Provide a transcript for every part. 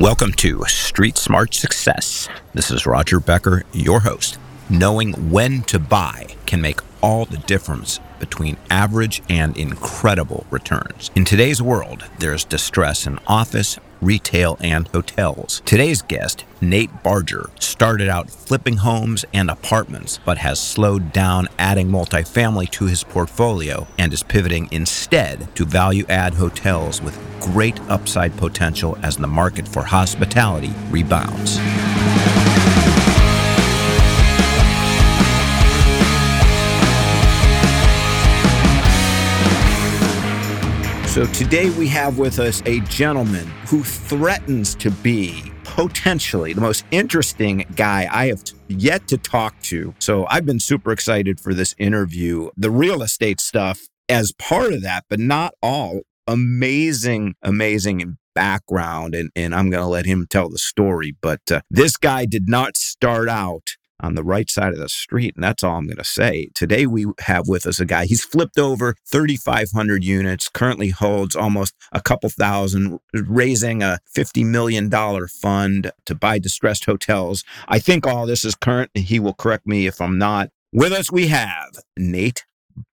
Welcome to Street Smart Success. This is Roger Becker, your host. Knowing when to buy can make all the difference between average and incredible returns. In today's world, there's distress in office, retail, and hotels. Today's guest, Nate Barger, started out flipping homes and apartments, but has slowed down adding multifamily to his portfolio and is pivoting instead to value add hotels with great upside potential as the market for hospitality rebounds. So today we have with us a gentleman who threatens to be potentially the most interesting guy I have yet to talk to. So I've been super excited for this interview. The real estate stuff as part of that, but not all. Amazing, amazing background. And, and I'm going to let him tell the story. But uh, this guy did not start out on the right side of the street. And that's all I'm going to say. Today, we have with us a guy, he's flipped over 3,500 units, currently holds almost a couple thousand, raising a $50 million fund to buy distressed hotels. I think all this is current. He will correct me if I'm not. With us, we have Nate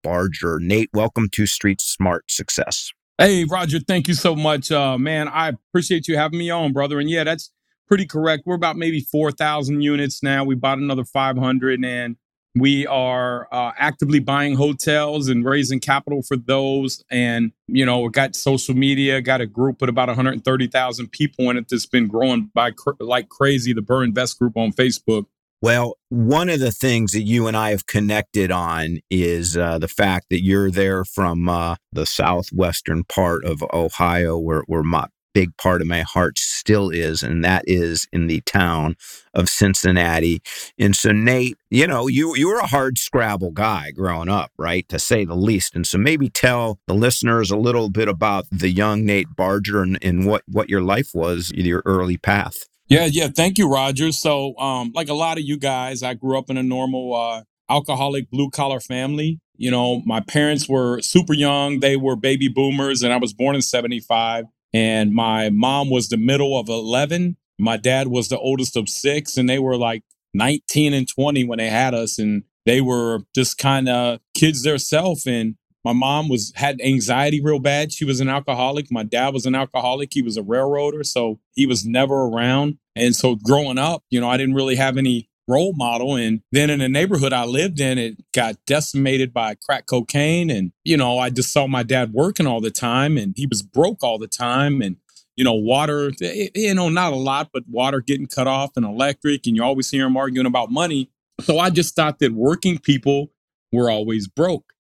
Barger. Nate, welcome to Street Smart Success. Hey, Roger, thank you so much. Uh, man, I appreciate you having me on, brother. And yeah, that's pretty correct. We're about maybe 4,000 units now. We bought another 500 and we are uh, actively buying hotels and raising capital for those. And, you know, we got social media, got a group with about 130,000 people in it that's been growing by cr- like crazy, the Burr Invest group on Facebook. Well, one of the things that you and I have connected on is uh, the fact that you're there from uh, the southwestern part of Ohio, where, where my big part of my heart still is, and that is in the town of Cincinnati. And so, Nate, you know, you you were a hard Scrabble guy growing up, right, to say the least. And so, maybe tell the listeners a little bit about the young Nate Barger and, and what what your life was, your early path. Yeah, yeah. Thank you, Roger. So, um, like a lot of you guys, I grew up in a normal uh, alcoholic blue collar family. You know, my parents were super young. They were baby boomers, and I was born in 75. And my mom was the middle of 11. My dad was the oldest of six, and they were like 19 and 20 when they had us. And they were just kind of kids themselves. And my mom was had anxiety real bad. She was an alcoholic. My dad was an alcoholic. He was a railroader, so he was never around. And so growing up, you know, I didn't really have any role model. And then in the neighborhood I lived in, it got decimated by crack cocaine. And, you know, I just saw my dad working all the time and he was broke all the time. And, you know, water, eh, you know, not a lot, but water getting cut off and electric. And you always hear him arguing about money. So I just thought that working people were always broke.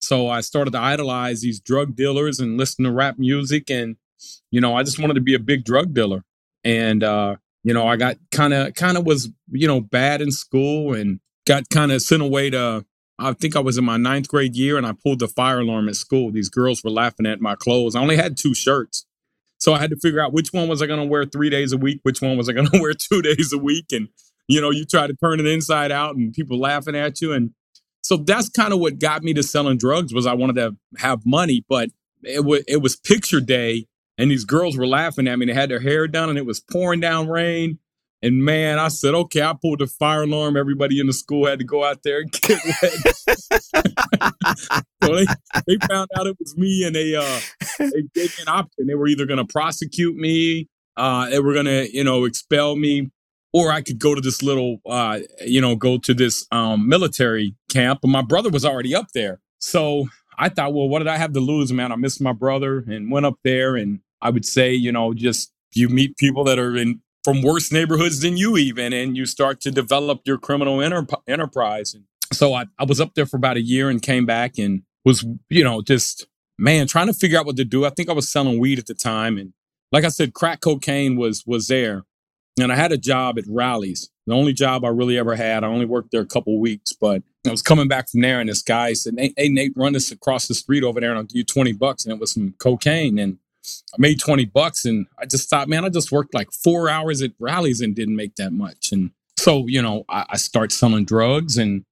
So I started to idolize these drug dealers and listen to rap music. And, you know, I just wanted to be a big drug dealer. And, uh, you know, I got kind of kind of was you know bad in school and got kind of sent away to. I think I was in my ninth grade year and I pulled the fire alarm at school. These girls were laughing at my clothes. I only had two shirts. So I had to figure out which one was I going to wear three days a week, which one was I going to wear two days a week. And, you know, you try to turn it inside out and people laughing at you. And so that's kind of what got me to selling drugs was I wanted to have money, but it, w- it was picture day and these girls were laughing at me. They had their hair done and it was pouring down rain. And man, I said, okay, I pulled the fire alarm. Everybody in the school had to go out there and get wet. so they, they found out it was me and they uh they gave me an option. They were either gonna prosecute me, uh, they were gonna, you know, expel me, or I could go to this little uh, you know, go to this um military camp. But my brother was already up there. So I thought, well, what did I have to lose, man? I missed my brother and went up there. And I would say, you know, just you meet people that are in from worse neighborhoods than you even, and you start to develop your criminal enter- enterprise. And so I, I was up there for about a year and came back and was, you know, just man, trying to figure out what to do. I think I was selling weed at the time. And like I said, crack cocaine was was there. And I had a job at Rally's, the only job I really ever had. I only worked there a couple weeks, but I was coming back from there, and this guy said, "Hey, hey Nate, run this across the street over there, and I'll give you twenty bucks." And it was some cocaine, and I made twenty bucks, and I just thought, man, I just worked like four hours at Rally's and didn't make that much. And so, you know, I, I start selling drugs, and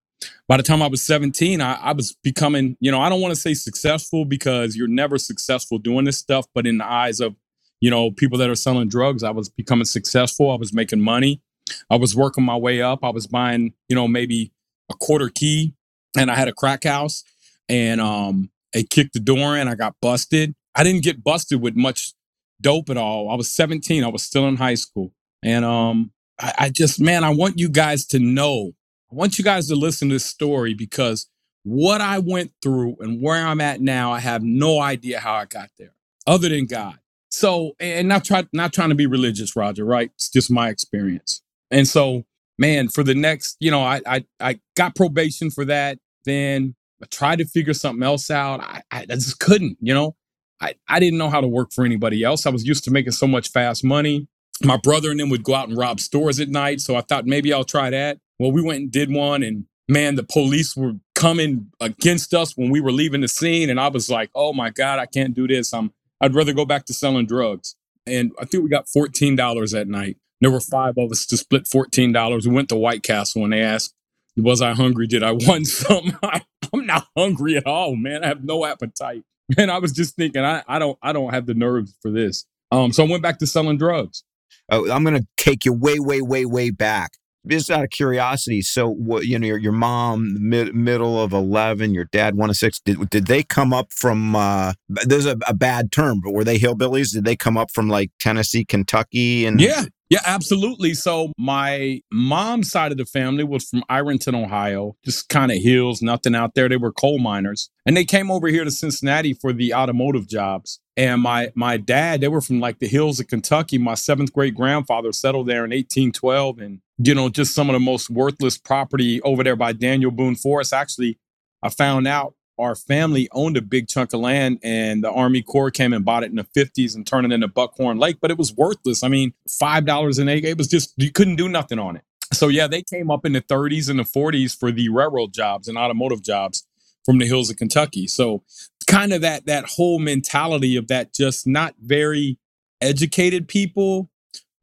by the time I was seventeen, I, I was becoming, you know, I don't want to say successful because you're never successful doing this stuff, but in the eyes of you know, people that are selling drugs. I was becoming successful. I was making money. I was working my way up. I was buying, you know, maybe a quarter key and I had a crack house and um they kicked the door in. I got busted. I didn't get busted with much dope at all. I was 17. I was still in high school. And um I, I just man, I want you guys to know. I want you guys to listen to this story because what I went through and where I'm at now, I have no idea how I got there, other than God. So, and not try not trying to be religious, Roger, right? It's just my experience. And so, man, for the next, you know, I I, I got probation for that. Then I tried to figure something else out. I, I just couldn't, you know. I, I didn't know how to work for anybody else. I was used to making so much fast money. My brother and them would go out and rob stores at night. So I thought maybe I'll try that. Well, we went and did one and man, the police were coming against us when we were leaving the scene. And I was like, oh my God, I can't do this. I'm, I'd rather go back to selling drugs. And I think we got $14 that night. There were five of us to split $14. We went to White Castle and they asked, was I hungry? Did I want some? I, am not hungry at all, man. I have no appetite. And I was just thinking, I, I don't, I don't have the nerves for this. Um, so I went back to selling drugs. Oh, I'm going to take you way, way, way, way back just out of curiosity, so what you know, your, your mom, mid, middle of eleven, your dad one of six. Did did they come up from? uh There's a, a bad term, but were they hillbillies? Did they come up from like Tennessee, Kentucky, and yeah, yeah, absolutely. So my mom's side of the family was from Ironton, Ohio, just kind of hills, nothing out there. They were coal miners, and they came over here to Cincinnati for the automotive jobs. And my my dad, they were from like the hills of Kentucky. My seventh great grandfather settled there in 1812, and you know, just some of the most worthless property over there by Daniel Boone Forest. Actually, I found out our family owned a big chunk of land and the Army Corps came and bought it in the 50s and turned it into Buckhorn Lake, but it was worthless. I mean, $5 an acre, it was just, you couldn't do nothing on it. So, yeah, they came up in the 30s and the 40s for the railroad jobs and automotive jobs from the hills of Kentucky. So, kind of that that whole mentality of that just not very educated people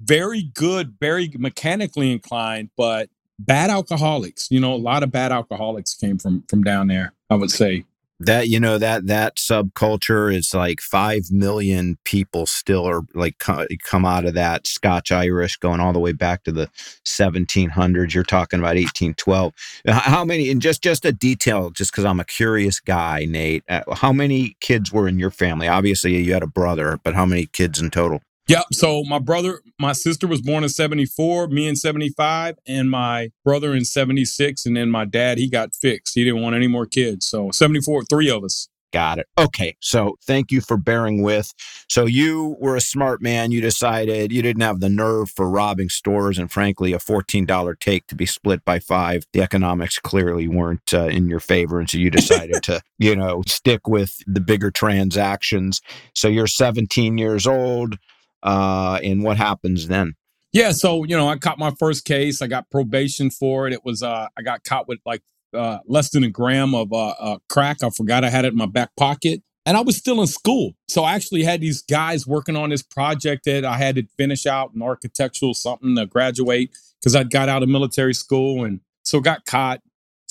very good, very mechanically inclined, but bad alcoholics. You know, a lot of bad alcoholics came from from down there. I would say that you know that that subculture is like five million people still are like come out of that Scotch Irish going all the way back to the 1700s. You're talking about 1812. How many? And just just a detail, just because I'm a curious guy, Nate. Uh, how many kids were in your family? Obviously, you had a brother, but how many kids in total? Yep. So my brother, my sister was born in 74, me in 75, and my brother in 76. And then my dad, he got fixed. He didn't want any more kids. So 74, three of us. Got it. Okay. So thank you for bearing with. So you were a smart man. You decided you didn't have the nerve for robbing stores and frankly, a $14 take to be split by five. The economics clearly weren't uh, in your favor. And so you decided to, you know, stick with the bigger transactions. So you're 17 years old uh, and what happens then? Yeah, so you know, I caught my first case. I got probation for it. It was uh, I got caught with like uh, less than a gram of uh, uh, crack. I forgot I had it in my back pocket, and I was still in school. So I actually had these guys working on this project that I had to finish out an architectural something to graduate because I got out of military school, and so got caught.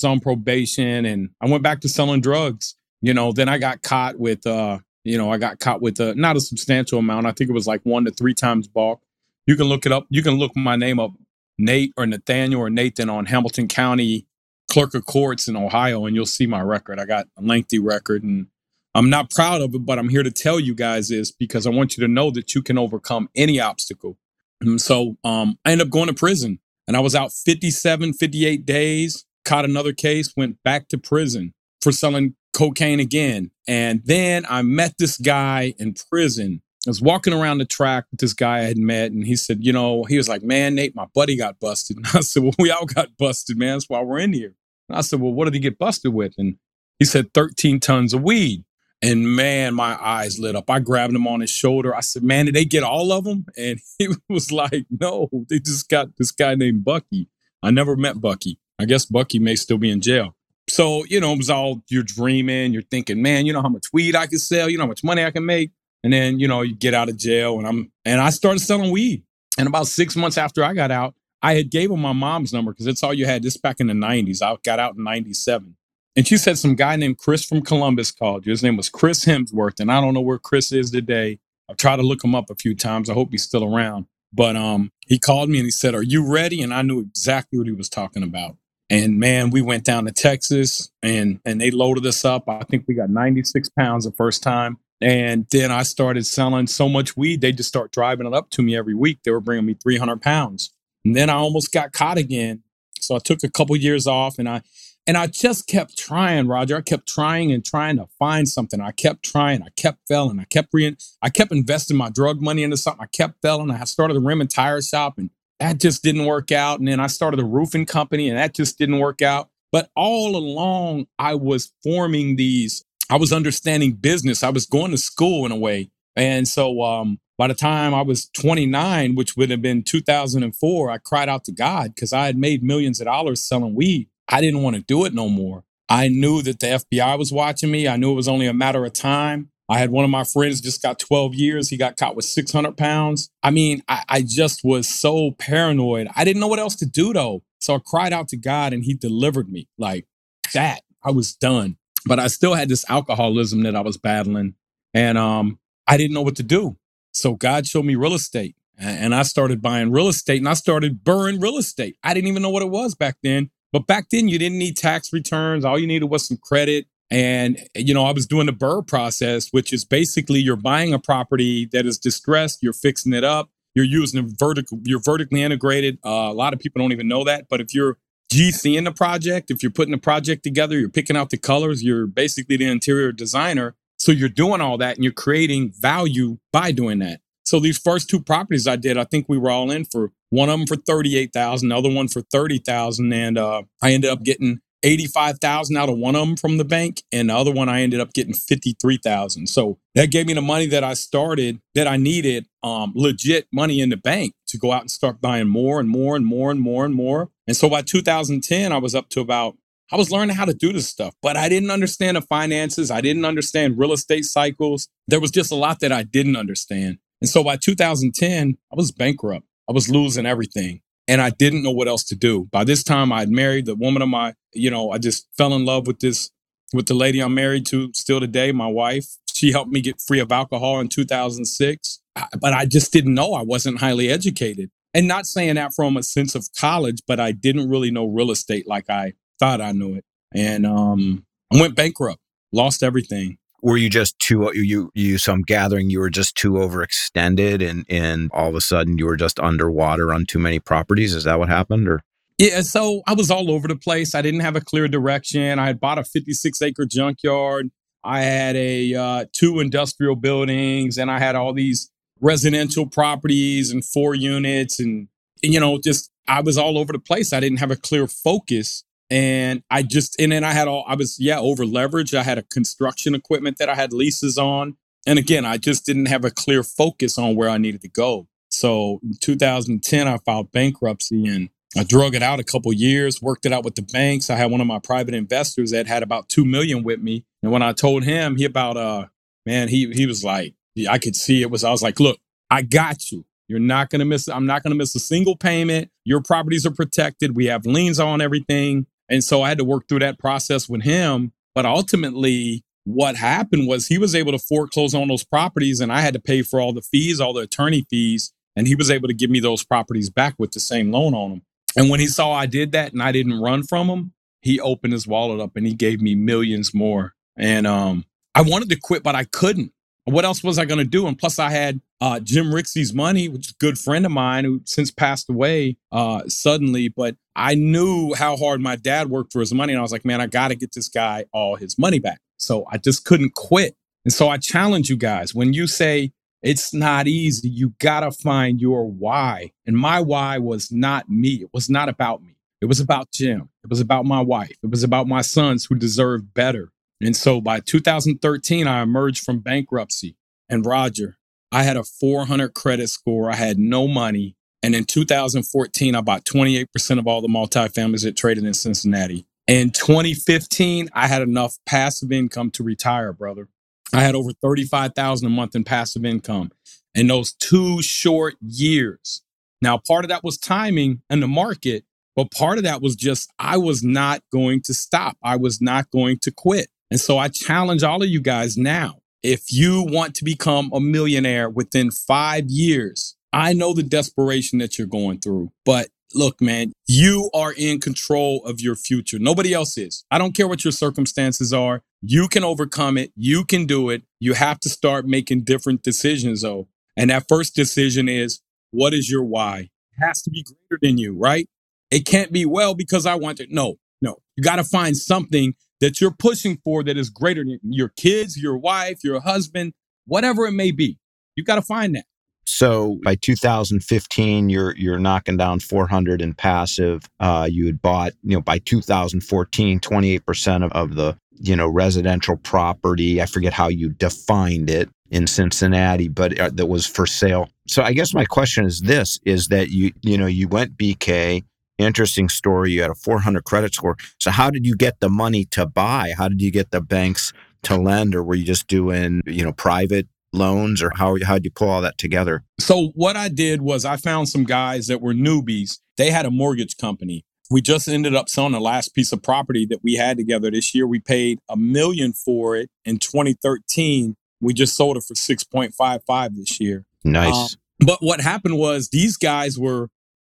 Was on probation, and I went back to selling drugs. You know, then I got caught with uh, you know, I got caught with a not a substantial amount. I think it was like one to three times bulk. You can look it up. You can look my name up, Nate or Nathaniel or Nathan on Hamilton County Clerk of Courts in Ohio, and you'll see my record. I got a lengthy record, and I'm not proud of it, but I'm here to tell you guys this because I want you to know that you can overcome any obstacle. And so um, I ended up going to prison, and I was out 57, 58 days. Caught another case, went back to prison for selling cocaine again. And then I met this guy in prison. I was walking around the track with this guy I had met, and he said, You know, he was like, Man, Nate, my buddy got busted. And I said, Well, we all got busted, man. That's why we're in here. And I said, Well, what did he get busted with? And he said, 13 tons of weed. And man, my eyes lit up. I grabbed him on his shoulder. I said, Man, did they get all of them? And he was like, No, they just got this guy named Bucky. I never met Bucky. I guess Bucky may still be in jail. So, you know, it was all you're dreaming, you're thinking, man, you know how much weed I can sell, you know how much money I can make. And then, you know, you get out of jail and I'm and I started selling weed. And about six months after I got out, I had gave him my mom's number because it's all you had. This back in the 90s. I got out in 97. And she said some guy named Chris from Columbus called you. His name was Chris Hemsworth. And I don't know where Chris is today. I've tried to look him up a few times. I hope he's still around. But um, he called me and he said, "Are you ready?" And I knew exactly what he was talking about. And man, we went down to Texas and and they loaded us up. I think we got 96 pounds the first time. And then I started selling so much weed, they just start driving it up to me every week. They were bringing me 300 pounds. And then I almost got caught again. So I took a couple years off and I and I just kept trying, Roger. I kept trying and trying to find something. I kept trying. I kept failing. I kept re- I kept investing my drug money into something. I kept failing. I started a rim and tire shop and that just didn't work out. And then I started a roofing company and that just didn't work out. But all along, I was forming these, I was understanding business. I was going to school in a way. And so um, by the time I was 29, which would have been 2004, I cried out to God because I had made millions of dollars selling weed. I didn't want to do it no more. I knew that the FBI was watching me. I knew it was only a matter of time. I had one of my friends just got 12 years. He got caught with 600 pounds. I mean, I, I, just was so paranoid. I didn't know what else to do though. So I cried out to God and he delivered me like that. I was done. But I still had this alcoholism that I was battling and um, I didn't know what to do. So God showed me real estate and I started buying real estate and I started burning real estate. I didn't even know what it was back then. But back then, you didn't need tax returns. All you needed was some credit and, you know, I was doing the BRRRR process, which is basically you're buying a property that is distressed, you're fixing it up, you're using a vertical, you're vertically integrated. Uh, a lot of people don't even know that. But if you're GC in the project, if you're putting the project together, you're picking out the colors, you're basically the interior designer. So you're doing all that and you're creating value by doing that. So these first two properties I did, I think we were all in for one of them for 38,000, the other one for 30,000. And uh, I ended up getting 85,000 out of one of them from the bank and the other one I ended up getting 53,000. So that gave me the money that I started that I needed um legit money in the bank to go out and start buying more and more and more and more and more. And so by 2010 I was up to about I was learning how to do this stuff, but I didn't understand the finances. I didn't understand real estate cycles. There was just a lot that I didn't understand. And so by 2010, I was bankrupt. I was losing everything and I didn't know what else to do. By this time, I'd married the woman of my, you know, I just fell in love with this, with the lady I'm married to still today, my wife. She helped me get free of alcohol in 2006, but I just didn't know. I wasn't highly educated. And not saying that from a sense of college, but I didn't really know real estate like I thought I knew it. And um, I went bankrupt, lost everything were you just too you you so i'm gathering you were just too overextended and and all of a sudden you were just underwater on too many properties? Is that what happened or? Yeah so i was all over the place. I didn't have a clear direction. I had bought a 56 acre junkyard. I had a uh, two industrial buildings and i had all these residential properties and four units and, and you know just i was all over the place. I didn't have a clear focus and I just and then I had all I was yeah over leveraged. I had a construction equipment that I had leases on, and again I just didn't have a clear focus on where I needed to go. So in 2010 I filed bankruptcy and I drug it out a couple years, worked it out with the banks. I had one of my private investors that had about two million with me, and when I told him, he about uh man he he was like I could see it was I was like look I got you. You're not going to miss, I'm not going to miss a single payment. Your properties are protected. We have liens on everything. And so I had to work through that process with him. But ultimately, what happened was he was able to foreclose on those properties and I had to pay for all the fees, all the attorney fees. And he was able to give me those properties back with the same loan on them. And when he saw I did that and I didn't run from him, he opened his wallet up and he gave me millions more. And um, I wanted to quit, but I couldn't. What else was I going to do? And plus, I had uh, Jim Rixey's money, which is a good friend of mine who since passed away uh, suddenly. But I knew how hard my dad worked for his money. And I was like, man, I got to get this guy all his money back. So I just couldn't quit. And so I challenge you guys when you say it's not easy, you got to find your why. And my why was not me, it was not about me. It was about Jim. It was about my wife. It was about my sons who deserved better. And so by 2013, I emerged from bankruptcy. And Roger, I had a 400 credit score. I had no money. And in 2014, I bought 28% of all the multifamilies that traded in Cincinnati. In 2015, I had enough passive income to retire, brother. I had over 35,000 a month in passive income in those two short years. Now, part of that was timing and the market, but part of that was just I was not going to stop. I was not going to quit. And so I challenge all of you guys now if you want to become a millionaire within five years, I know the desperation that you're going through, but look, man, you are in control of your future. Nobody else is. I don't care what your circumstances are. You can overcome it. You can do it. You have to start making different decisions, though. And that first decision is what is your why? It has to be greater than you, right? It can't be, well, because I want it. No, no. You got to find something that you're pushing for that is greater than your kids, your wife, your husband, whatever it may be. You've got to find that. So by 2015, you're you're knocking down 400 in passive. Uh, you had bought, you know, by 2014, 28 percent of, of the you know residential property. I forget how you defined it in Cincinnati, but uh, that was for sale. So I guess my question is this: is that you you know you went BK. Interesting story. You had a 400 credit score. So how did you get the money to buy? How did you get the banks to lend, or were you just doing you know private loans or how how'd you pull all that together? So what I did was I found some guys that were newbies. They had a mortgage company. We just ended up selling the last piece of property that we had together this year. We paid a million for it in 2013. We just sold it for 6.55 this year. Nice. Um, but what happened was these guys were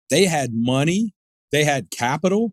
they had money, they had capital,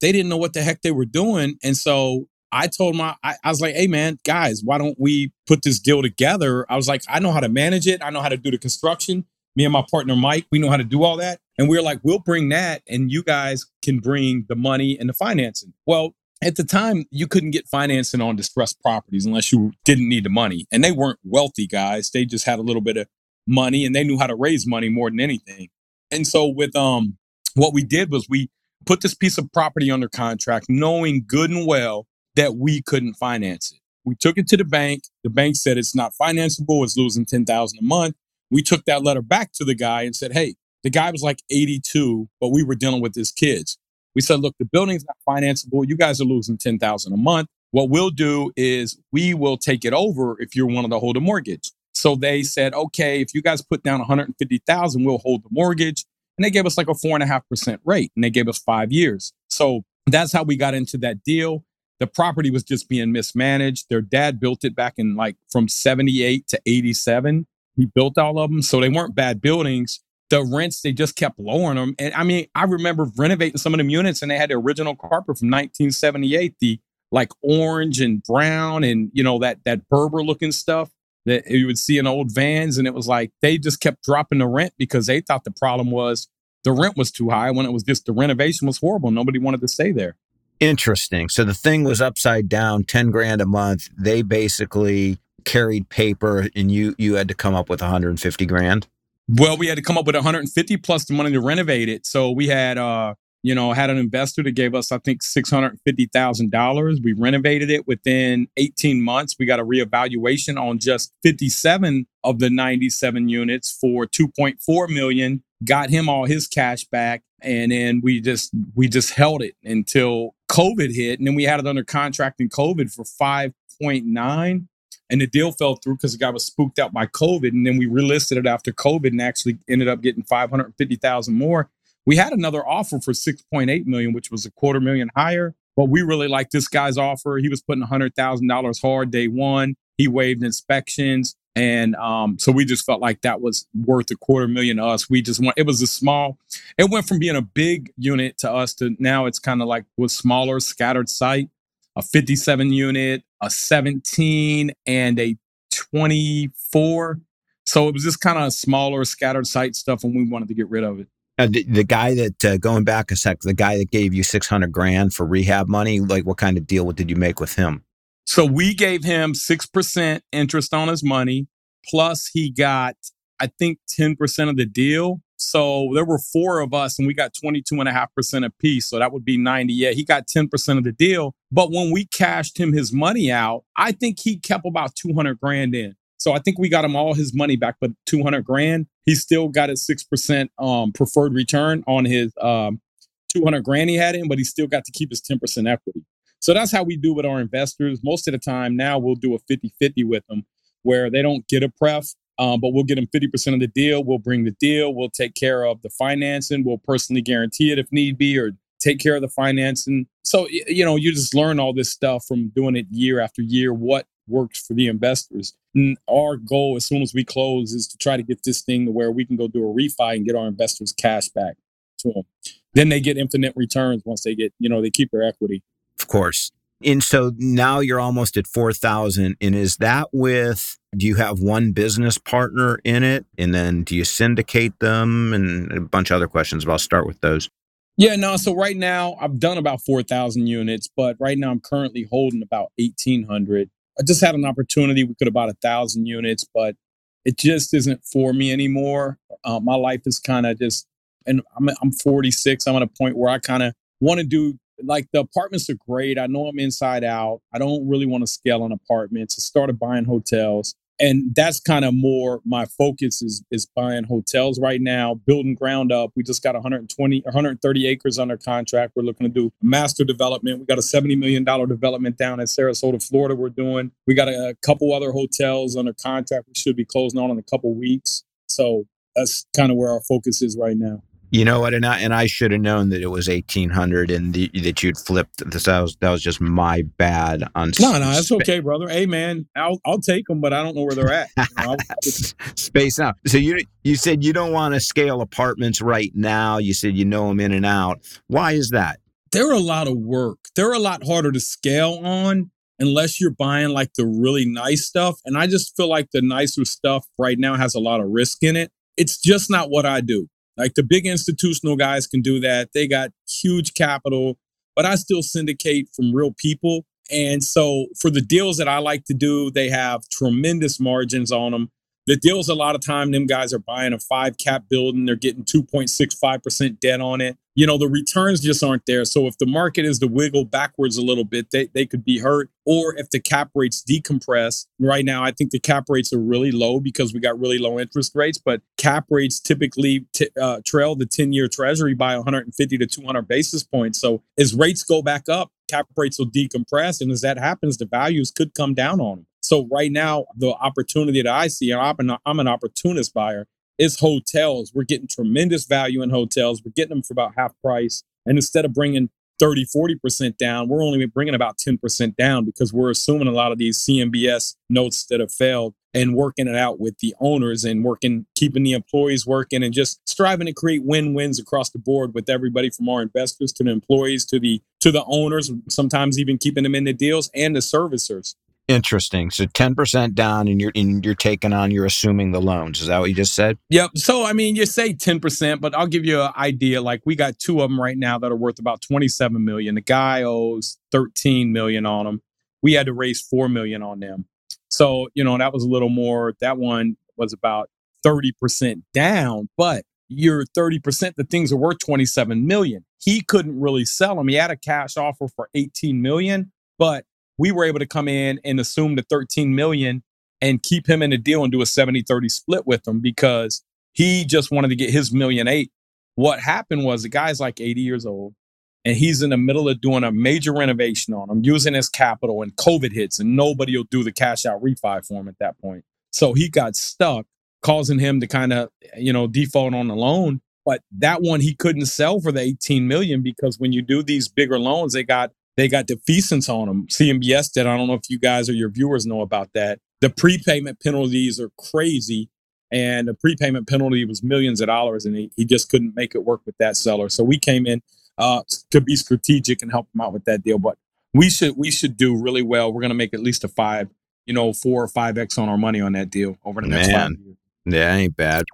they didn't know what the heck they were doing. And so I told my, I, I, was like, hey man, guys, why don't we put this deal together? I was like, I know how to manage it. I know how to do the construction. Me and my partner Mike, we know how to do all that. And we are like, we'll bring that and you guys can bring the money and the financing. Well, at the time, you couldn't get financing on distressed properties unless you didn't need the money. And they weren't wealthy guys. They just had a little bit of money and they knew how to raise money more than anything. And so with um what we did was we put this piece of property under contract, knowing good and well that we couldn't finance it. We took it to the bank. The bank said it's not financeable. It's losing 10,000 a month. We took that letter back to the guy and said, Hey, the guy was like 82, but we were dealing with his kids. We said, look, the building's not financeable. You guys are losing 10,000 a month. What we'll do is we will take it over if you're one of the hold a mortgage. So they said, okay, if you guys put down 150,000, we'll hold the mortgage. And they gave us like a four and a half percent rate and they gave us five years. So that's how we got into that deal the property was just being mismanaged. Their dad built it back in like from 78 to 87. He built all of them. So they weren't bad buildings. The rents, they just kept lowering them. And I mean, I remember renovating some of them units and they had the original carpet from 1978, the like orange and brown and, you know, that, that Berber looking stuff that you would see in old vans. And it was like they just kept dropping the rent because they thought the problem was the rent was too high when it was just the renovation was horrible. Nobody wanted to stay there. Interesting. So the thing was upside down, 10 grand a month. They basically carried paper and you you had to come up with 150 grand. Well, we had to come up with 150 plus the money to renovate it. So we had uh you know, had an investor that gave us, I think, $650,000. We renovated it within 18 months. We got a reevaluation on just 57 of the 97 units for 2.4 million, got him all his cash back. And then we just, we just held it until COVID hit. And then we had it under contract in COVID for 5.9 and the deal fell through because the guy was spooked out by COVID. And then we relisted it after COVID and actually ended up getting 550,000 more. We had another offer for 6.8 million, which was a quarter million higher. But we really liked this guy's offer. He was putting $100,000 hard day one. He waived inspections. And um, so we just felt like that was worth a quarter million to us. We just want it was a small, it went from being a big unit to us to now it's kind of like was smaller, scattered site, a 57 unit, a 17, and a 24. So it was just kind of smaller, scattered site stuff, and we wanted to get rid of it. The, the, guy that uh, going back a sec, the guy that gave you six hundred grand for rehab money, like what kind of deal did you make with him? So we gave him six percent interest on his money, plus he got I think ten percent of the deal. So there were four of us, and we got twenty two and a half percent apiece. So that would be ninety. Yeah, he got ten percent of the deal. But when we cashed him his money out, I think he kept about two hundred grand in. So I think we got him all his money back, but 200 grand. He still got a 6% um, preferred return on his um, 200 grand he had in, but he still got to keep his 10% equity. So that's how we do with our investors. Most of the time now we'll do a 50 50 with them where they don't get a pref, um, but we'll get them 50% of the deal. We'll bring the deal. We'll take care of the financing. We'll personally guarantee it if need be or take care of the financing. So, you know, you just learn all this stuff from doing it year after year, what works for the investors. And our goal, as soon as we close, is to try to get this thing to where we can go do a refi and get our investors cash back to them. Then they get infinite returns once they get, you know, they keep their equity. Of course. And so now you're almost at 4,000. And is that with, do you have one business partner in it? And then do you syndicate them? And a bunch of other questions, but I'll start with those. Yeah, no. So right now I've done about 4,000 units, but right now I'm currently holding about 1,800. I just had an opportunity. We could have bought a thousand units, but it just isn't for me anymore. Uh, my life is kind of just, and I'm, I'm 46. I'm at a point where I kind of want to do like the apartments are great. I know I'm inside out. I don't really want to scale on apartments. I started buying hotels and that's kind of more my focus is is buying hotels right now building ground up. We just got 120 130 acres under contract. We're looking to do master development. We got a 70 million dollar development down in sarasota florida we're doing. We got a, a couple other hotels under contract we should be closing on in a couple weeks. So that's kind of where our focus is right now you know what? And I, and I should have known that it was eighteen hundred and the, that you'd flipped. This that was that was just my bad. On no, no, that's okay, brother. Hey, man, I'll I'll take them, but I don't know where they're at. You know, Space out. So you you said you don't want to scale apartments right now. You said you know them in and out. Why is that? They're a lot of work. They're a lot harder to scale on unless you're buying like the really nice stuff. And I just feel like the nicer stuff right now has a lot of risk in it. It's just not what I do. Like the big institutional guys can do that. They got huge capital, but I still syndicate from real people. And so for the deals that I like to do, they have tremendous margins on them. The deals, a lot of time, them guys are buying a five cap building. They're getting 2.65% debt on it. You know, the returns just aren't there. So if the market is to wiggle backwards a little bit, they, they could be hurt. Or if the cap rates decompress, right now, I think the cap rates are really low because we got really low interest rates. But cap rates typically t- uh, trail the 10 year treasury by 150 to 200 basis points. So as rates go back up, cap rates will decompress. And as that happens, the values could come down on them. So right now, the opportunity that I see, and I'm an, I'm an opportunist buyer, is hotels. We're getting tremendous value in hotels. We're getting them for about half price. And instead of bringing 30, 40% down, we're only bringing about 10% down because we're assuming a lot of these CMBS notes that have failed and working it out with the owners and working, keeping the employees working and just striving to create win-wins across the board with everybody from our investors to the employees to the to the owners, sometimes even keeping them in the deals and the servicers. Interesting. So ten percent down, and you're and you're taking on. You're assuming the loans. Is that what you just said? Yep. So I mean, you say ten percent, but I'll give you an idea. Like we got two of them right now that are worth about twenty seven million. The guy owes thirteen million on them. We had to raise four million on them. So you know that was a little more. That one was about thirty percent down, but you're 30%, the things are worth 27 million. He couldn't really sell them. He had a cash offer for 18 million, but we were able to come in and assume the 13 million and keep him in the deal and do a 70-30 split with him because he just wanted to get his million eight. What happened was the guy's like 80 years old and he's in the middle of doing a major renovation on him, using his capital, and COVID hits, and nobody will do the cash out refi for him at that point. So he got stuck, causing him to kind of, you know, default on the loan. But that one he couldn't sell for the 18 million because when you do these bigger loans, they got they got defeasance on them. CMBS did. I don't know if you guys or your viewers know about that. The prepayment penalties are crazy. And the prepayment penalty was millions of dollars, and he, he just couldn't make it work with that seller. So we came in uh, to be strategic and help him out with that deal. But we should we should do really well. We're going to make at least a five, you know, four or five x on our money on that deal over the next Man. five years. Yeah, ain't bad.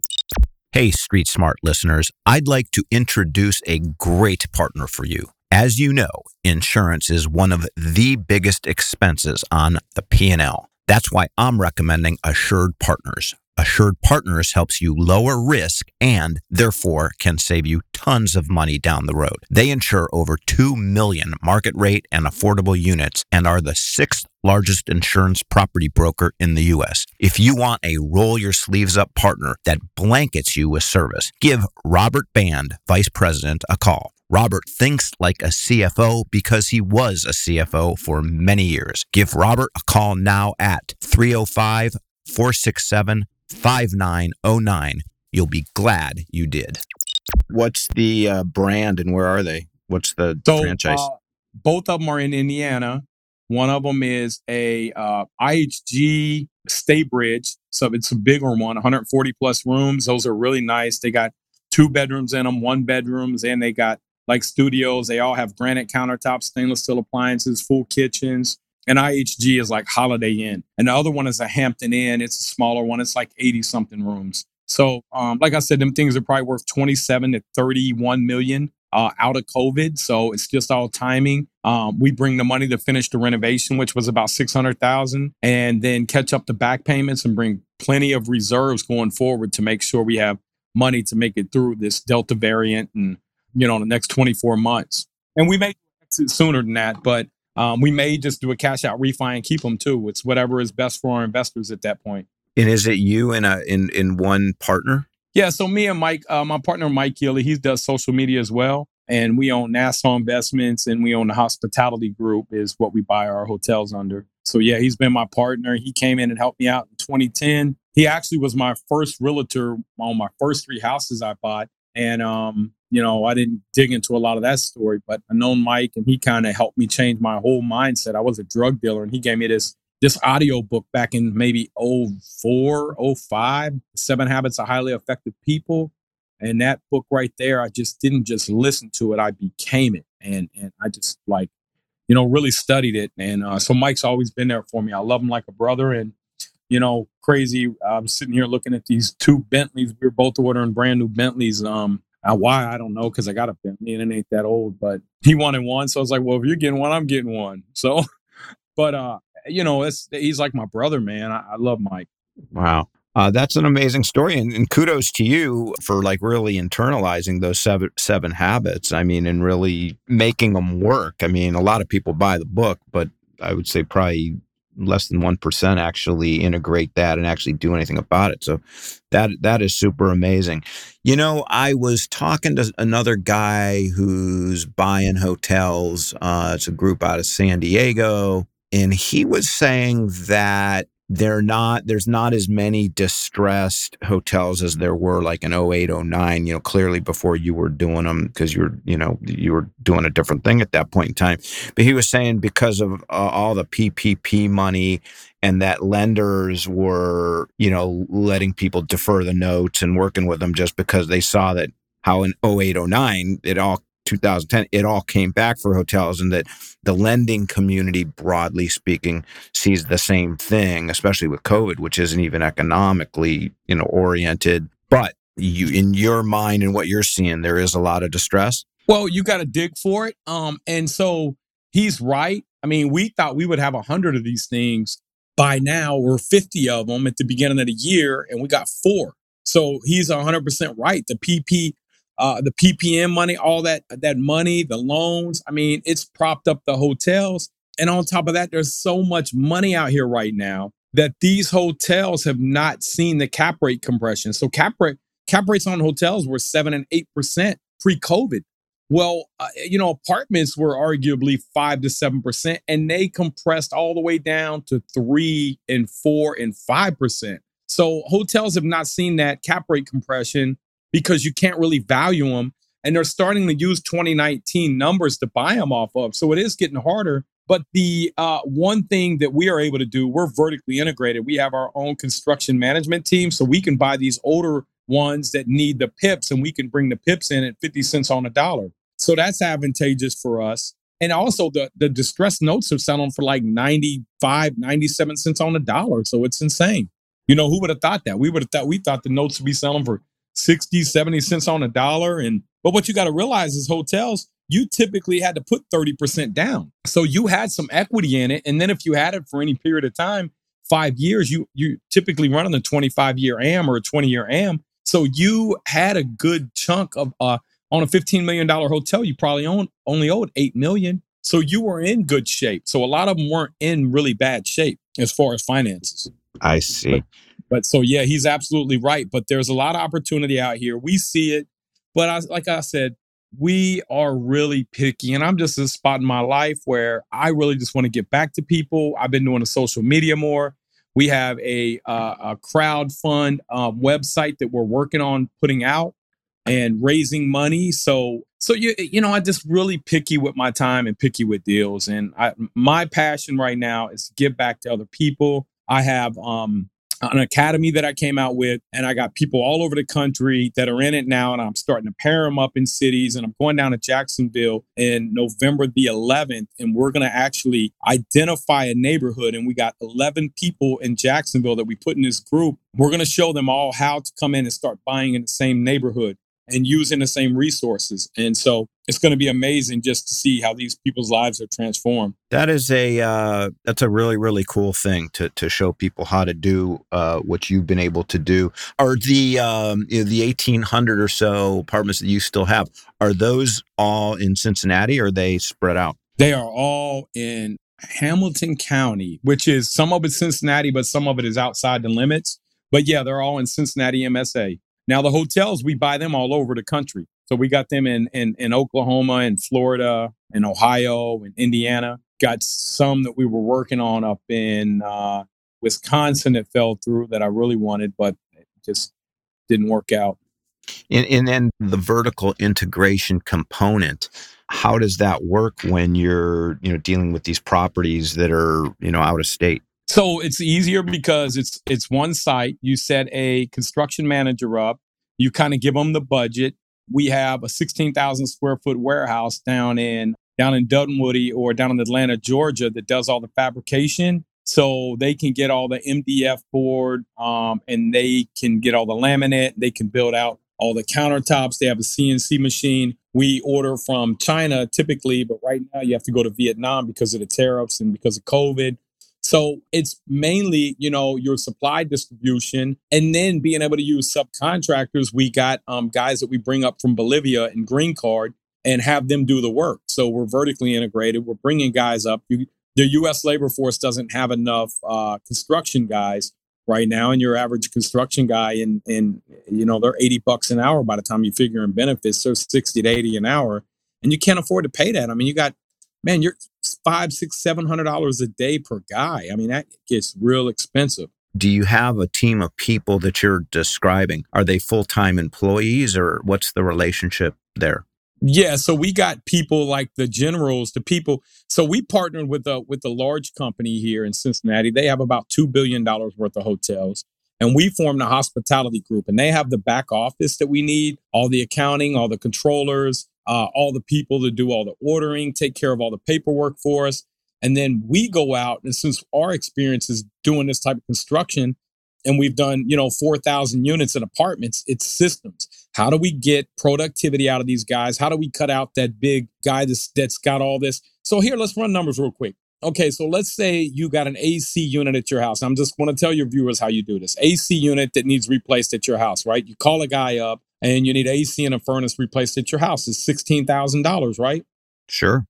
Hey, Street Smart listeners, I'd like to introduce a great partner for you. As you know, insurance is one of the biggest expenses on the P&L. That's why I'm recommending Assured Partners. Assured Partners helps you lower risk and therefore can save you tons of money down the road. They insure over 2 million market rate and affordable units and are the sixth largest insurance property broker in the U.S. If you want a roll your sleeves up partner that blankets you with service, give Robert Band, Vice President, a call. Robert thinks like a CFO because he was a CFO for many years. Give Robert a call now at 305 467 5909. You'll be glad you did. What's the uh, brand and where are they? What's the so, franchise? Uh, both of them are in Indiana. One of them is a uh, IHG Staybridge. So it's a bigger one, 140 plus rooms. Those are really nice. They got two bedrooms in them, one bedrooms, and they got like studios. They all have granite countertops, stainless steel appliances, full kitchens. And IHG is like Holiday Inn. And the other one is a Hampton Inn. It's a smaller one. It's like 80 something rooms. So, um, like I said, them things are probably worth 27 to 31 million uh, out of COVID. So it's just all timing. Um, we bring the money to finish the renovation, which was about 600,000 and then catch up the back payments and bring plenty of reserves going forward to make sure we have money to make it through this Delta variant and, you know, in the next 24 months. And we may exit sooner than that, but um, we may just do a cash out refi and keep them too. It's whatever is best for our investors at that point. And is it you and a in in one partner? Yeah, so me and Mike, uh, my partner Mike Gilly, he does social media as well, and we own Nassau Investments and we own the Hospitality Group is what we buy our hotels under. So yeah, he's been my partner. He came in and helped me out in 2010. He actually was my first realtor on my first three houses I bought, and um, you know, I didn't dig into a lot of that story, but I known Mike and he kind of helped me change my whole mindset. I was a drug dealer and he gave me this this audio book back in maybe 04, 05, Seven Habits of Highly Effective People. And that book right there, I just didn't just listen to it, I became it. And and I just like, you know, really studied it. And uh, so Mike's always been there for me. I love him like a brother. And, you know, crazy. I'm sitting here looking at these two Bentleys. We were both ordering brand new Bentleys. Um, why I don't know because I got a Bentley and it ain't that old, but he wanted one, so I was like, well, if you're getting one, I'm getting one. So, but uh, you know, it's he's like my brother, man. I, I love Mike. Wow. Uh, that's an amazing story, and, and, kudos to you for like really internalizing those seven seven habits. I mean, and really making them work. I mean, a lot of people buy the book, but I would say probably less than one percent actually integrate that and actually do anything about it. So that that is super amazing. You know, I was talking to another guy who's buying hotels. Uh, it's a group out of San Diego and he was saying that they're not there's not as many distressed hotels as there were like in 08 09 you know clearly before you were doing them because you were you know you were doing a different thing at that point in time. But he was saying because of uh, all the ppp money and that lenders were you know letting people defer the notes and working with them just because they saw that how in 08 09 it all 2010, it all came back for hotels, and that the lending community, broadly speaking, sees the same thing, especially with COVID, which isn't even economically, you know, oriented. But you, in your mind and what you're seeing, there is a lot of distress. Well, you got to dig for it. Um, and so he's right. I mean, we thought we would have a hundred of these things by now, or 50 of them at the beginning of the year, and we got four. So he's 100% right. The PP uh, the PPM money, all that that money, the loans. I mean, it's propped up the hotels. And on top of that, there's so much money out here right now that these hotels have not seen the cap rate compression. So cap rate cap rates on hotels were seven and eight percent pre-COVID. Well, uh, you know, apartments were arguably five to seven percent, and they compressed all the way down to three and four and five percent. So hotels have not seen that cap rate compression because you can't really value them. And they're starting to use 2019 numbers to buy them off of. So it is getting harder. But the uh, one thing that we are able to do, we're vertically integrated. We have our own construction management team. So we can buy these older ones that need the pips and we can bring the pips in at 50 cents on a dollar. So that's advantageous for us. And also the, the distressed notes are selling for like 95, 97 cents on a dollar. So it's insane. You know, who would have thought that? We would have thought we thought the notes would be selling for 60, 70 cents on a dollar. And but what you got to realize is hotels, you typically had to put 30% down. So you had some equity in it. And then if you had it for any period of time, five years, you you typically run on a 25 year AM or a 20 year AM. So you had a good chunk of uh on a $15 million hotel, you probably own, only owed 8 million. So you were in good shape. So a lot of them weren't in really bad shape as far as finances. I see. But, but so yeah, he's absolutely right. But there's a lot of opportunity out here. We see it, but I, like I said, we are really picky, and I'm just a spot in my life where I really just want to get back to people. I've been doing the social media more. We have a, uh, a crowd fund um, website that we're working on putting out. and raising money. So so you you know I just really picky with my time and picky with deals. And I my passion right now is to give back to other people. I have um an academy that I came out with, and I got people all over the country that are in it now, and I'm starting to pair them up in cities. And I'm going down to Jacksonville in November the 11th, and we're going to actually identify a neighborhood. And we got 11 people in Jacksonville that we put in this group. We're going to show them all how to come in and start buying in the same neighborhood and using the same resources. And so it's going to be amazing just to see how these people's lives are transformed. That is a uh, that's a really really cool thing to to show people how to do uh, what you've been able to do. Are the um, you know, the eighteen hundred or so apartments that you still have are those all in Cincinnati or are they spread out? They are all in Hamilton County, which is some of it's Cincinnati, but some of it is outside the limits. But yeah, they're all in Cincinnati MSA. Now the hotels we buy them all over the country. So we got them in in, in Oklahoma and Florida and Ohio and Indiana. Got some that we were working on up in uh, Wisconsin that fell through that I really wanted, but it just didn't work out. And, and then the vertical integration component how does that work when you're you know dealing with these properties that are you know out of state so it's easier because it's it's one site. You set a construction manager up. You kind of give them the budget. We have a 16,000 square foot warehouse down in down in Dunwoody or down in Atlanta, Georgia, that does all the fabrication. So they can get all the MDF board, um, and they can get all the laminate. They can build out all the countertops. They have a CNC machine. We order from China typically, but right now you have to go to Vietnam because of the tariffs and because of COVID. So it's mainly, you know, your supply distribution and then being able to use subcontractors. We got um, guys that we bring up from Bolivia and Green Card and have them do the work. So we're vertically integrated. We're bringing guys up. You, the U.S. labor force doesn't have enough uh, construction guys right now, and your average construction guy, in in you know, they're eighty bucks an hour by the time you figure in benefits. So sixty to eighty an hour, and you can't afford to pay that. I mean, you got man, you're five, six, seven hundred dollars a day per guy. I mean, that gets real expensive. Do you have a team of people that you're describing? Are they full time employees or what's the relationship there? Yeah, so we got people like the generals, the people. So we partnered with a with a large company here in Cincinnati. They have about two billion dollars worth of hotels, and we formed a hospitality group. And they have the back office that we need, all the accounting, all the controllers, uh, all the people to do all the ordering, take care of all the paperwork for us. And then we go out, and since our experience is doing this type of construction, and we've done, you know, 4,000 units and apartments, it's systems. How do we get productivity out of these guys? How do we cut out that big guy that's, that's got all this? So here, let's run numbers real quick. Okay, so let's say you got an AC unit at your house. I'm just going to tell your viewers how you do this. AC unit that needs replaced at your house, right? You call a guy up, and you need AC and a furnace replaced at your house is $16,000, right? Sure.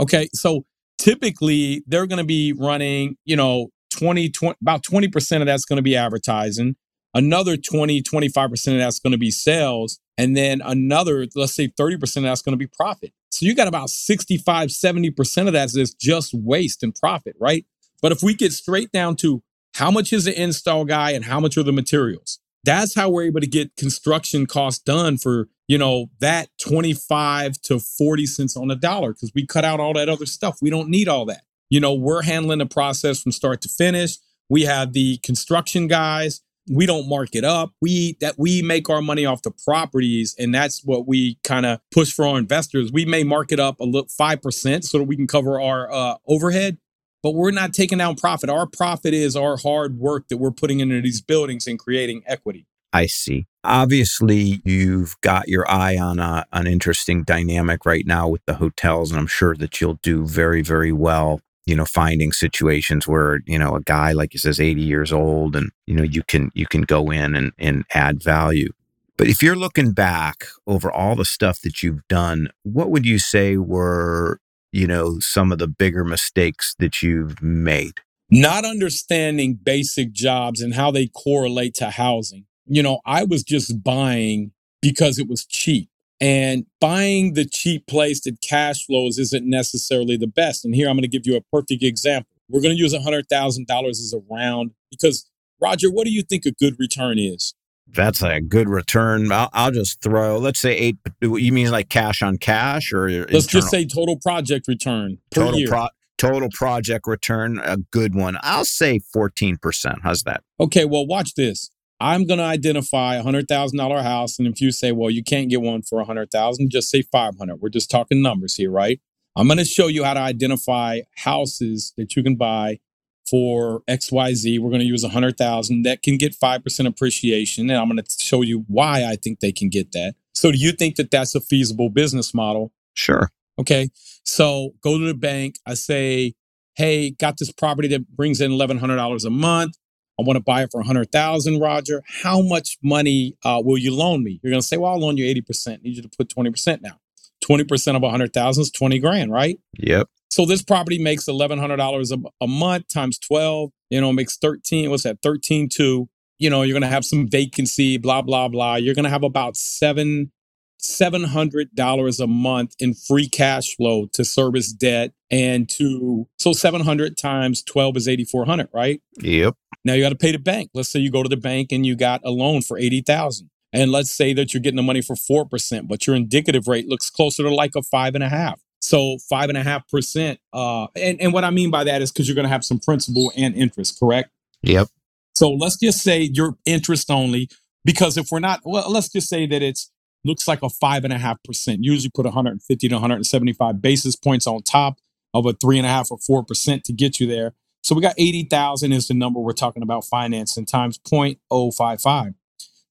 Okay. So typically they're going to be running, you know, 20, 20 about 20% of that's going to be advertising. Another 20, 25% of that's going to be sales. And then another, let's say 30% of that's going to be profit. So you got about 65, 70% of that is just waste and profit, right? But if we get straight down to how much is the install guy and how much are the materials? That's how we're able to get construction costs done for you know that 25 to 40 cents on the dollar because we cut out all that other stuff. We don't need all that. You know we're handling the process from start to finish. We have the construction guys. We don't mark it up. We that we make our money off the properties and that's what we kind of push for our investors. We may mark it up a little 5% so that we can cover our uh, overhead but we're not taking down profit. Our profit is our hard work that we're putting into these buildings and creating equity. I see. Obviously, you've got your eye on a, an interesting dynamic right now with the hotels, and I'm sure that you'll do very, very well. You know, finding situations where you know a guy like he says, 80 years old, and you know you can you can go in and and add value. But if you're looking back over all the stuff that you've done, what would you say were you know, some of the bigger mistakes that you've made? Not understanding basic jobs and how they correlate to housing. You know, I was just buying because it was cheap. And buying the cheap place that cash flows isn't necessarily the best. And here I'm going to give you a perfect example. We're going to use $100,000 as a round because, Roger, what do you think a good return is? That's a good return. I'll, I'll just throw, let's say eight. You mean like cash on cash or Let's internal? just say total project return per total year. pro, total project return, a good one. I'll say 14%. How's that? okay, well, watch this. I'm going to identify a hundred thousand dollar house, and if you say, "Well, you can't get one for a hundred thousand, just say five hundred. We're just talking numbers here, right? I'm going to show you how to identify houses that you can buy for X, Y, Z. We're going to use a hundred thousand that can get five percent appreciation, and I'm going to show you why I think they can get that. So, do you think that that's a feasible business model? Sure. Okay. So go to the bank. I say, hey, got this property that brings in eleven hundred dollars a month. I want to buy it for a hundred thousand, Roger. How much money uh, will you loan me? You're gonna say, well, I'll loan you eighty percent. Need you to put twenty percent now. Twenty percent of a hundred thousand is twenty grand, right? Yep. So this property makes eleven hundred dollars a month times twelve. You know, makes thirteen. What's that? Thirteen two. You know, you're gonna have some vacancy. Blah blah blah. You're gonna have about seven seven hundred dollars a month in free cash flow to service debt and to so seven hundred times twelve is eighty four hundred, right? Yep. Now you got to pay the bank. Let's say you go to the bank and you got a loan for eighty thousand, and let's say that you're getting the money for four percent, but your indicative rate looks closer to like a five and a half. So five and a half percent. Uh, and and what I mean by that is because you're going to have some principal and interest, correct? Yep. So let's just say you're interest only, because if we're not, well, let's just say that it's looks like a five and a half percent. Usually put 150 to 175 basis points on top of a three and a half or four percent to get you there. So we got 80,000 is the number we're talking about financing times 0.055.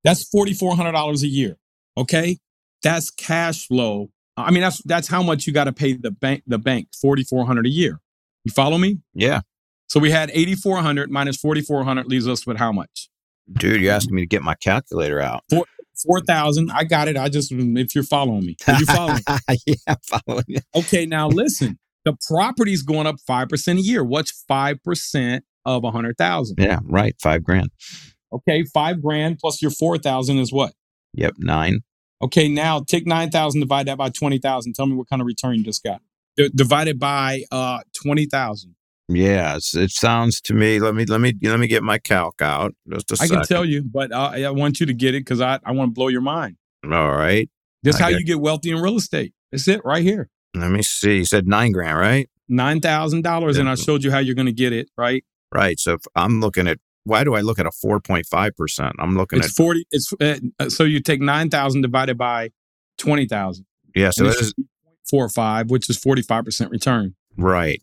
That's $4,400 a year. Okay. That's cash flow. I mean, that's, that's how much you got to pay the bank, the bank, 4,400 a year. You follow me? Yeah. So we had 8,400 minus 4,400 leaves us with how much? Dude, you're asking me to get my calculator out. Four Four thousand. I got it. I just if you're following me, Are you following? yeah, following you. okay, now listen. The property's going up five percent a year. What's five percent of a hundred thousand? Yeah, right. Five grand. Okay, five grand plus your four thousand is what? Yep, nine. Okay, now take nine thousand, divide that by twenty thousand. Tell me what kind of return you just got. D- divided by uh twenty thousand. Yeah, it sounds to me. Let me let me let me get my calc out. Just a I second. can tell you, but uh, I want you to get it because I, I want to blow your mind. All right. This is how get- you get wealthy in real estate. That's it right here. Let me see. You said nine grand, right? Nine thousand dollars, and I showed you how you're going to get it. Right? Right. So if I'm looking at why do I look at a four point five percent? I'm looking It's at forty. It's uh, so you take nine thousand divided by twenty thousand. yeah. So it is four or five, which is forty five percent return. right.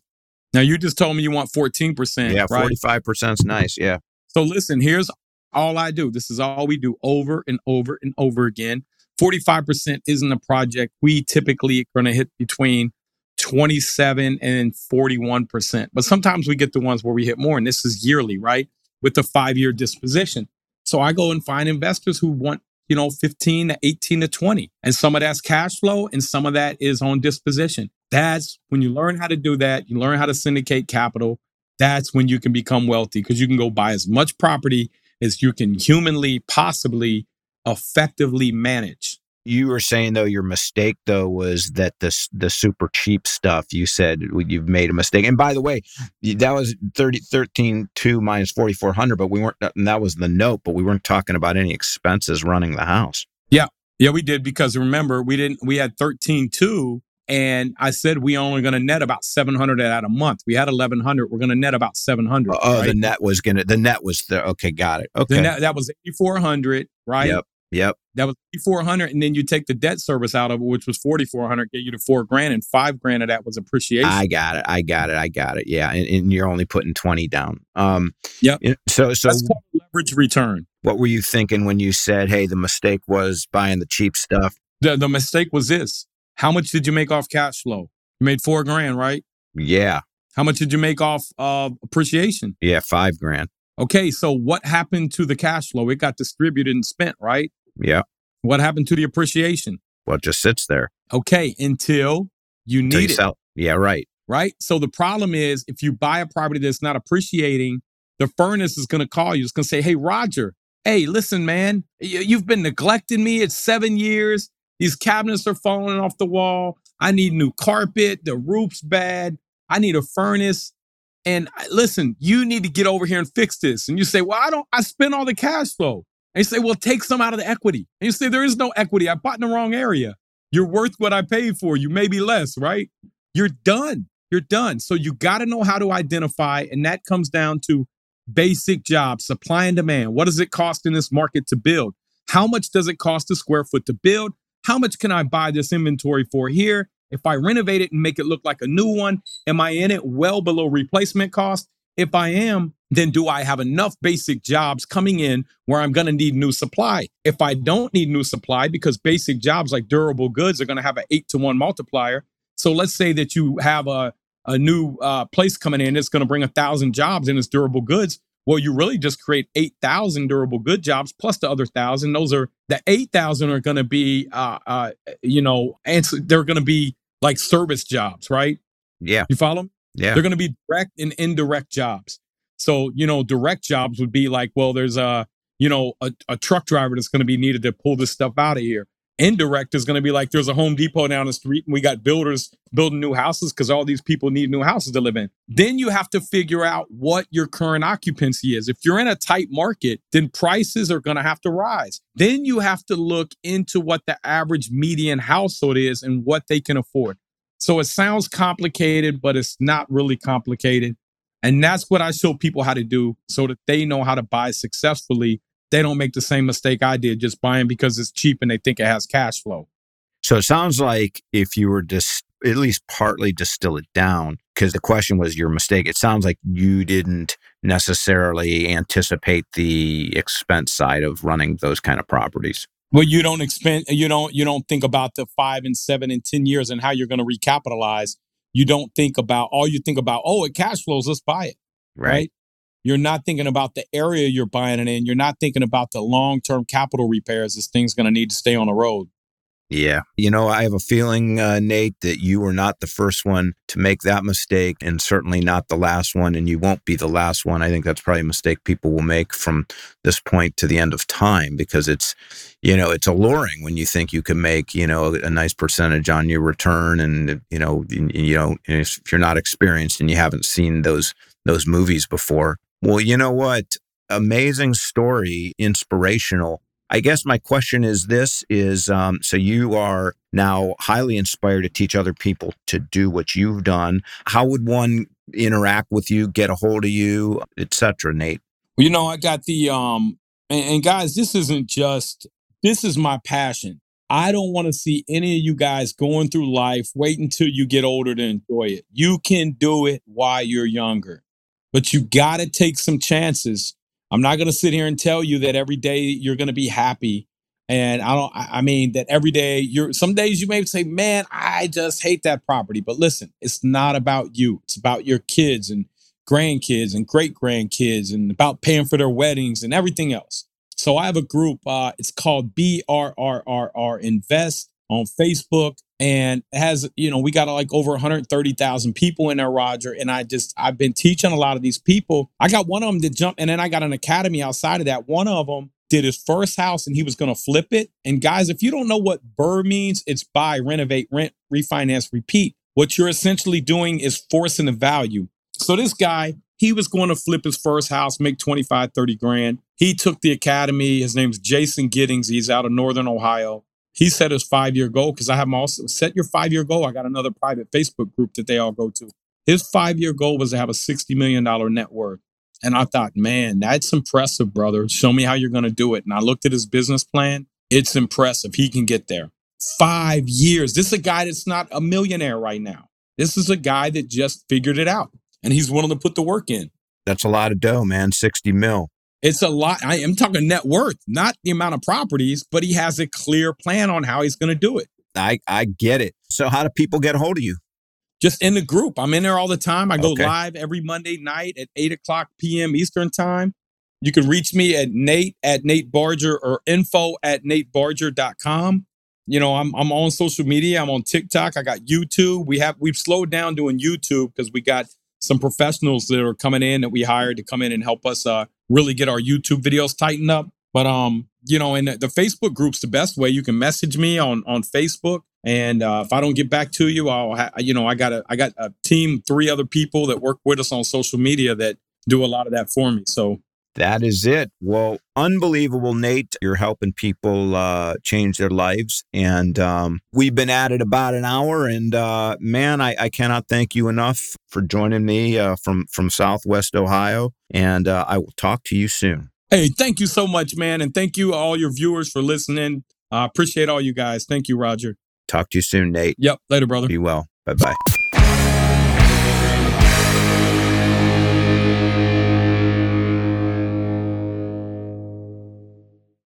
Now you just told me you want fourteen percent, Yeah, right? forty five percent's nice. Yeah. So listen, here's all I do. This is all we do over and over and over again. Forty five percent isn't a project we typically are going to hit between twenty seven and forty one percent, but sometimes we get the ones where we hit more, and this is yearly, right? With the five year disposition. So I go and find investors who want you know, 15 to 18 to 20. And some of that's cash flow and some of that is on disposition. That's when you learn how to do that, you learn how to syndicate capital. That's when you can become wealthy because you can go buy as much property as you can humanly, possibly, effectively manage. You were saying though your mistake though was that this the super cheap stuff you said you've made a mistake. And by the way, that was 30 13 2 minus 4400 but we weren't and that was the note but we weren't talking about any expenses running the house. Yeah, yeah we did because remember, we didn't we had 13 2 and I said we only going to net about 700 at a month. We had 1100, we're going to net about 700. Oh, oh right? the net was going to the net was the okay, got it. Okay. The net- that was 8400, right? Yep. Yep. That was 400 and then you take the debt service out of it which was 4400 get you to 4 grand and 5 grand of that was appreciation. I got it. I got it. I got it. Yeah, and, and you're only putting 20 down. Um Yep. So so That's called leverage return. what were you thinking when you said, "Hey, the mistake was buying the cheap stuff"? The the mistake was this. How much did you make off cash flow? You made 4 grand, right? Yeah. How much did you make off uh, appreciation? Yeah, 5 grand. Okay, so what happened to the cash flow? It got distributed and spent, right? Yeah. What happened to the appreciation? Well, it just sits there. Okay, until you Until need you it, sell. Yeah, right. right? So the problem is if you buy a property that's not appreciating, the furnace is going to call you. It's going to say, "Hey, Roger, hey, listen, man, you've been neglecting me. It's seven years. These cabinets are falling off the wall. I need new carpet. The roof's bad. I need a furnace." And I- listen, you need to get over here and fix this. And you say, "Well, I don't. I spent all the cash flow." And you say, well, take some out of the equity. And you say, there is no equity. I bought in the wrong area. You're worth what I paid for you, maybe less, right? You're done. You're done. So you got to know how to identify. And that comes down to basic jobs, supply and demand. What does it cost in this market to build? How much does it cost a square foot to build? How much can I buy this inventory for here? If I renovate it and make it look like a new one, am I in it well below replacement cost? If I am, then do I have enough basic jobs coming in where I'm going to need new supply? If I don't need new supply, because basic jobs like durable goods are going to have an eight to one multiplier. So let's say that you have a, a new uh, place coming in that's going to bring a thousand jobs in its durable goods. Well, you really just create 8,000 durable good jobs plus the other thousand. Those are the 8,000 are going to be, uh, uh, you know, and they're going to be like service jobs, right? Yeah. You follow? Yeah. They're going to be direct and indirect jobs. So, you know, direct jobs would be like, well, there's a, you know, a, a truck driver that's going to be needed to pull this stuff out of here. Indirect is going to be like there's a Home Depot down the street and we got builders building new houses because all these people need new houses to live in. Then you have to figure out what your current occupancy is. If you're in a tight market, then prices are going to have to rise. Then you have to look into what the average median household is and what they can afford. So it sounds complicated, but it's not really complicated. And that's what I show people how to do so that they know how to buy successfully they don't make the same mistake I did just buying because it's cheap and they think it has cash flow. So it sounds like if you were just at least partly distill it down, because the question was your mistake. It sounds like you didn't necessarily anticipate the expense side of running those kind of properties. Well, you don't expend, you don't, you don't think about the five and seven and ten years and how you're going to recapitalize. You don't think about all you think about. Oh, it cash flows. Let's buy it. Right. right? You're not thinking about the area you're buying it in. You're not thinking about the long term capital repairs this thing's going to need to stay on the road. Yeah. You know, I have a feeling, uh, Nate, that you were not the first one to make that mistake and certainly not the last one. And you won't be the last one. I think that's probably a mistake people will make from this point to the end of time because it's, you know, it's alluring when you think you can make, you know, a nice percentage on your return. And, you know, you, you know, if you're not experienced and you haven't seen those, those movies before, well, you know what? Amazing story, inspirational. I guess my question is this is um, so you are now highly inspired to teach other people to do what you've done. How would one interact with you, get a hold of you, etc. Nate? Well, you know, I got the um and, and guys, this isn't just this is my passion. I don't want to see any of you guys going through life wait until you get older to enjoy it. You can do it while you're younger but you got to take some chances. I'm not going to sit here and tell you that every day you're going to be happy. And I don't, I mean, that every day you're, some days you may say, man, I just hate that property. But listen, it's not about you. It's about your kids and grandkids and great grandkids and about paying for their weddings and everything else. So I have a group, uh, it's called BRRRR Invest on Facebook and has you know we got like over 130,000 people in there Roger and I just I've been teaching a lot of these people. I got one of them to jump and then I got an academy outside of that. One of them did his first house and he was going to flip it. And guys if you don't know what BRRRR means it's buy renovate rent refinance repeat. What you're essentially doing is forcing the value. So this guy he was going to flip his first house make 25 30 grand. He took the academy. His name's Jason Giddings. He's out of northern Ohio he set his five year goal because I have him also set your five year goal. I got another private Facebook group that they all go to. His five year goal was to have a $60 million net worth. And I thought, man, that's impressive, brother. Show me how you're going to do it. And I looked at his business plan. It's impressive. He can get there. Five years. This is a guy that's not a millionaire right now. This is a guy that just figured it out and he's willing to put the work in. That's a lot of dough, man. 60 mil. It's a lot. I am talking net worth, not the amount of properties, but he has a clear plan on how he's going to do it. I, I get it. So, how do people get a hold of you? Just in the group. I'm in there all the time. I go okay. live every Monday night at 8 o'clock p.m. Eastern Time. You can reach me at Nate at Nate Barger or info at NateBarger.com. You know, I'm I'm on social media. I'm on TikTok. I got YouTube. We have we've slowed down doing YouTube because we got some professionals that are coming in that we hired to come in and help us uh, really get our YouTube videos tightened up. But um, you know, and the Facebook group's the best way. You can message me on on Facebook, and uh, if I don't get back to you, I'll ha- you know I got a I got a team, three other people that work with us on social media that do a lot of that for me. So That is it. Well, unbelievable, Nate. You're helping people uh, change their lives. And um, we've been at it about an hour. And uh, man, I, I, cannot thank you enough for joining me uh, from, from Southwest Ohio. And uh, I will talk to you soon. Hey, thank you so much, man. And thank you, all your viewers, for listening. I appreciate all you guys. Thank you, Roger. Talk to you soon, Nate. Yep. Later, brother. Be well. Bye bye.